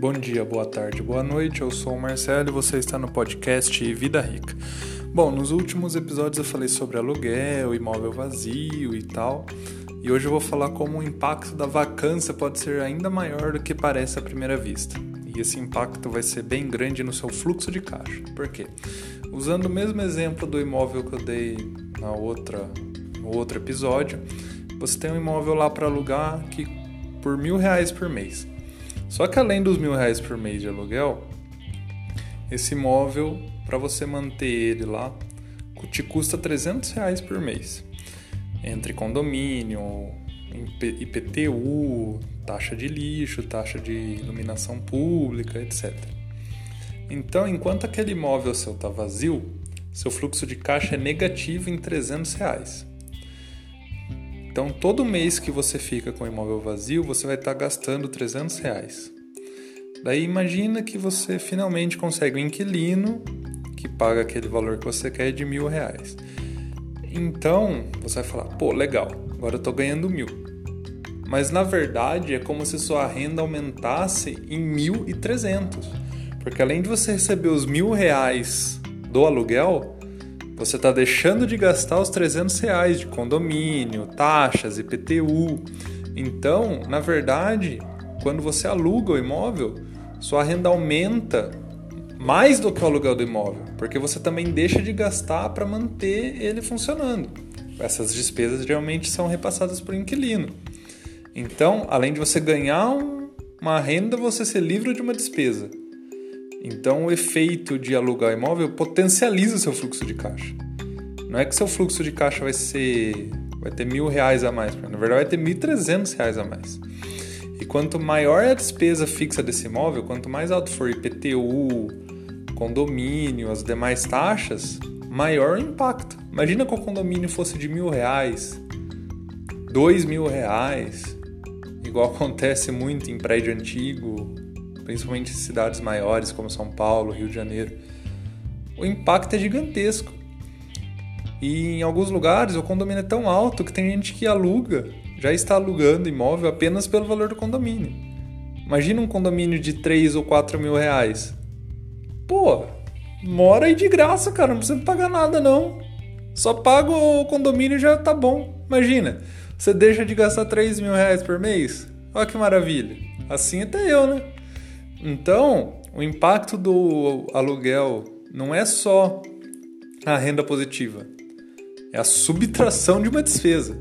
Bom dia, boa tarde, boa noite. Eu sou o Marcelo e você está no podcast Vida Rica. Bom, nos últimos episódios eu falei sobre aluguel, imóvel vazio e tal. E hoje eu vou falar como o impacto da vacância pode ser ainda maior do que parece à primeira vista. E esse impacto vai ser bem grande no seu fluxo de caixa. Por quê? Usando o mesmo exemplo do imóvel que eu dei na outra, no outro episódio, você tem um imóvel lá para alugar que por mil reais por mês. Só que além dos mil reais por mês de aluguel, esse imóvel, para você manter ele lá, te custa 300 reais por mês. Entre condomínio, IPTU, taxa de lixo, taxa de iluminação pública, etc. Então, enquanto aquele imóvel seu está vazio, seu fluxo de caixa é negativo em 300 reais. Então, todo mês que você fica com o imóvel vazio, você vai estar gastando 300 reais. Daí, imagina que você finalmente consegue um inquilino que paga aquele valor que você quer de mil reais. Então, você vai falar, pô, legal, agora eu estou ganhando mil. Mas, na verdade, é como se sua renda aumentasse em mil e trezentos. Porque além de você receber os mil reais do aluguel, você está deixando de gastar os 300 reais de condomínio, taxas, IPTU. Então, na verdade, quando você aluga o imóvel, sua renda aumenta mais do que o aluguel do imóvel, porque você também deixa de gastar para manter ele funcionando. Essas despesas geralmente são repassadas o inquilino. Então, além de você ganhar uma renda, você se livra de uma despesa. Então, o efeito de alugar imóvel potencializa o seu fluxo de caixa. Não é que seu fluxo de caixa vai ser vai ter mil reais a mais, na verdade vai ter mil trezentos reais a mais. E quanto maior é a despesa fixa desse imóvel, quanto mais alto for IPTU, condomínio, as demais taxas, maior o impacto. Imagina que o condomínio fosse de mil reais, dois mil reais, igual acontece muito em prédio antigo, principalmente em cidades maiores como São Paulo, Rio de Janeiro, o impacto é gigantesco. E em alguns lugares o condomínio é tão alto que tem gente que aluga, já está alugando imóvel apenas pelo valor do condomínio. Imagina um condomínio de 3 ou 4 mil reais. Pô, mora aí de graça, cara, não precisa pagar nada não. Só paga o condomínio e já tá bom. Imagina, você deixa de gastar 3 mil reais por mês? Olha que maravilha. Assim até eu, né? Então, o impacto do aluguel não é só a renda positiva, é a subtração de uma despesa.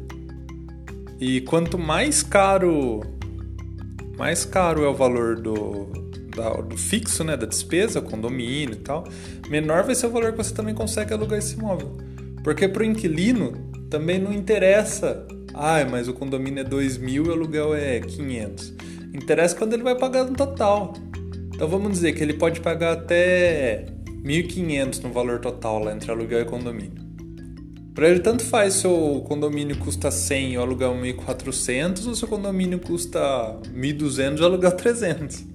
E quanto mais caro, mais caro é o valor do, da, do fixo, né, da despesa, condomínio e tal, menor vai ser o valor que você também consegue alugar esse imóvel. Porque para o inquilino também não interessa, ah, mas o condomínio é 2 mil e o aluguel é 500. Interessa quando ele vai pagar no total. Então vamos dizer que ele pode pagar até 1.500 no valor total lá entre aluguel e condomínio. Para ele tanto faz se o condomínio custa 100 e o aluguel 1.400 ou se o condomínio custa 1.200 e o aluguel 300.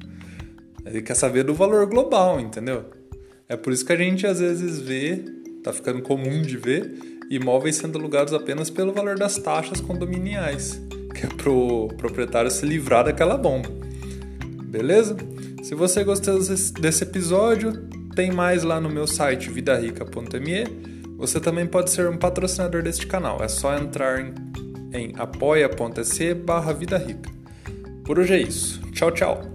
Ele quer saber do valor global, entendeu? É por isso que a gente às vezes vê, tá ficando comum de ver, imóveis sendo alugados apenas pelo valor das taxas condominiais, que é pro proprietário se livrar daquela bomba. Beleza? Se você gostou desse episódio, tem mais lá no meu site vidarica.me. Você também pode ser um patrocinador deste canal. É só entrar em, apoia.se barra. Por hoje é isso. Tchau, tchau.